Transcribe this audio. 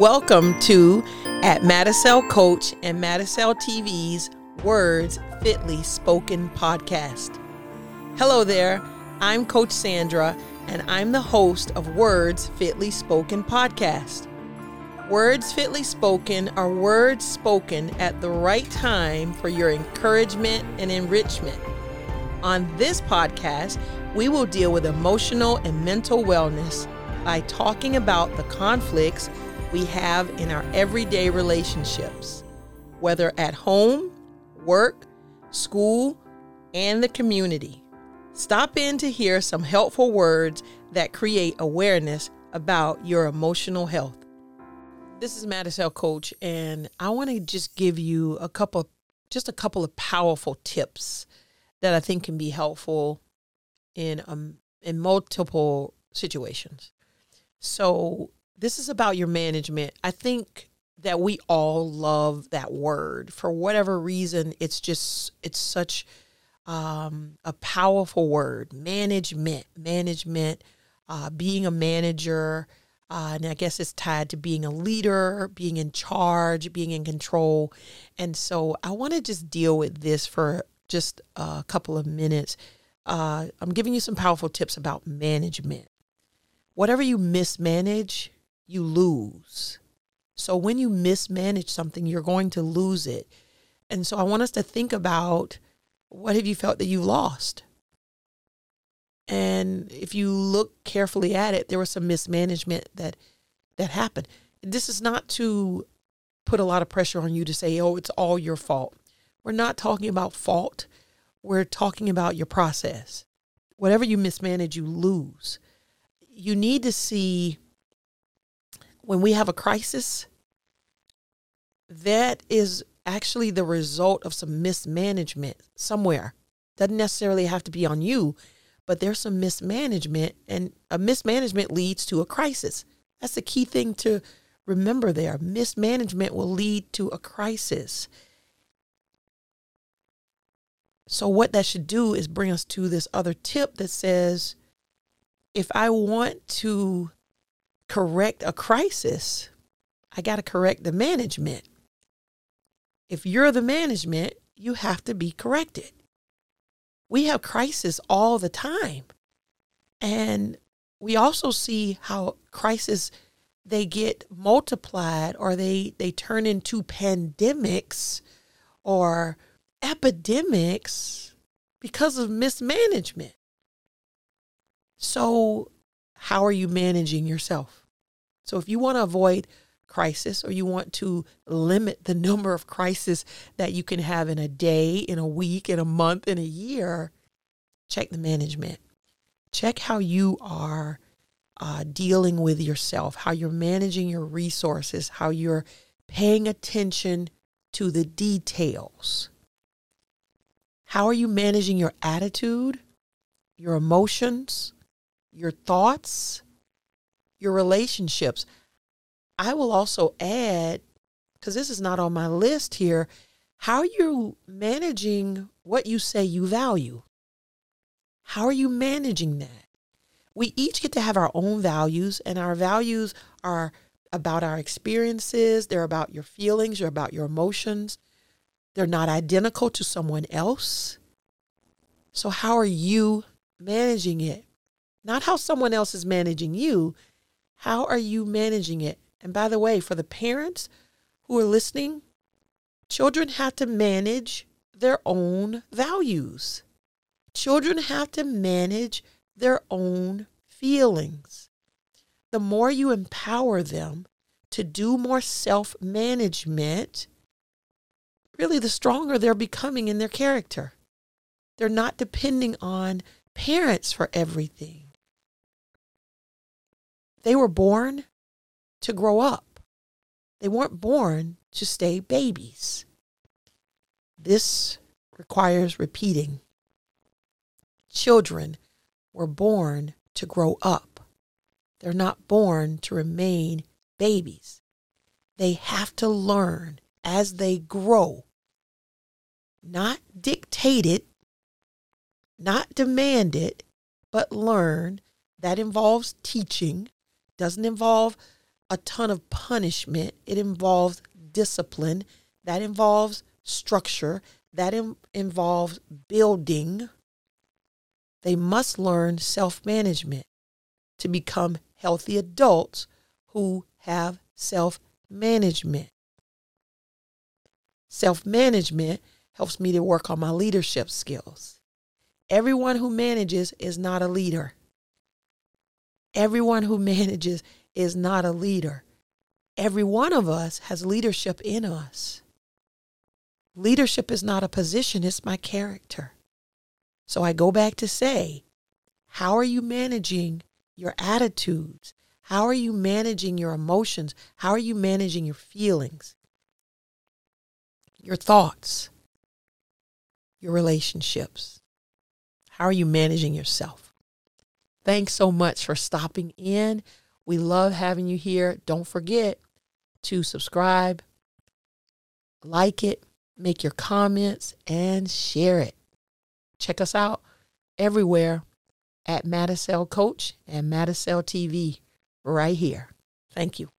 Welcome to at Madicel Coach and Madicel TV's Words Fitly Spoken podcast. Hello there, I'm Coach Sandra, and I'm the host of Words Fitly Spoken podcast. Words fitly spoken are words spoken at the right time for your encouragement and enrichment. On this podcast, we will deal with emotional and mental wellness by talking about the conflicts we have in our everyday relationships, whether at home, work, school, and the community. Stop in to hear some helpful words that create awareness about your emotional health. This is Madicel Coach, and I want to just give you a couple, just a couple of powerful tips that I think can be helpful in um, in multiple situations. So this is about your management. I think that we all love that word for whatever reason. It's just it's such um, a powerful word. Management, management, uh, being a manager. Uh, and I guess it's tied to being a leader, being in charge, being in control. And so I want to just deal with this for just a couple of minutes. Uh, I'm giving you some powerful tips about management. Whatever you mismanage, you lose. So when you mismanage something, you're going to lose it. And so I want us to think about what have you felt that you lost? And if you look carefully at it, there was some mismanagement that that happened. This is not to put a lot of pressure on you to say, "Oh, it's all your fault." We're not talking about fault. We're talking about your process. Whatever you mismanage, you lose. You need to see when we have a crisis, that is actually the result of some mismanagement somewhere. Doesn't necessarily have to be on you, but there's some mismanagement, and a mismanagement leads to a crisis. That's the key thing to remember there. Mismanagement will lead to a crisis. So, what that should do is bring us to this other tip that says if I want to correct a crisis, I got to correct the management. If you're the management, you have to be corrected. We have crisis all the time. And we also see how crisis they get multiplied or they they turn into pandemics or epidemics because of mismanagement. So, how are you managing yourself? So if you want to avoid crisis or you want to limit the number of crises that you can have in a day, in a week, in a month, in a year, check the management. Check how you are uh, dealing with yourself, how you're managing your resources, how you're paying attention to the details. How are you managing your attitude, your emotions, your thoughts? your relationships. I will also add, because this is not on my list here, how are you managing what you say you value? How are you managing that? We each get to have our own values, and our values are about our experiences, they're about your feelings, they're about your emotions. They're not identical to someone else. So, how are you managing it? Not how someone else is managing you, how are you managing it? And by the way, for the parents who are listening, children have to manage their own values. Children have to manage their own feelings. The more you empower them to do more self management, really the stronger they're becoming in their character. They're not depending on parents for everything. They were born to grow up. They weren't born to stay babies. This requires repeating. Children were born to grow up. They're not born to remain babies. They have to learn as they grow, not dictated, not demanded, but learn. That involves teaching, doesn't involve a ton of punishment. It involves discipline. That involves structure. That in, involves building. They must learn self management to become healthy adults who have self management. Self management helps me to work on my leadership skills. Everyone who manages is not a leader. Everyone who manages is not a leader. Every one of us has leadership in us. Leadership is not a position, it's my character. So I go back to say, how are you managing your attitudes? How are you managing your emotions? How are you managing your feelings? Your thoughts? Your relationships? How are you managing yourself? Thanks so much for stopping in. We love having you here. Don't forget to subscribe, like it, make your comments, and share it. Check us out everywhere at Madicel Coach and Madicel TV right here. Thank you.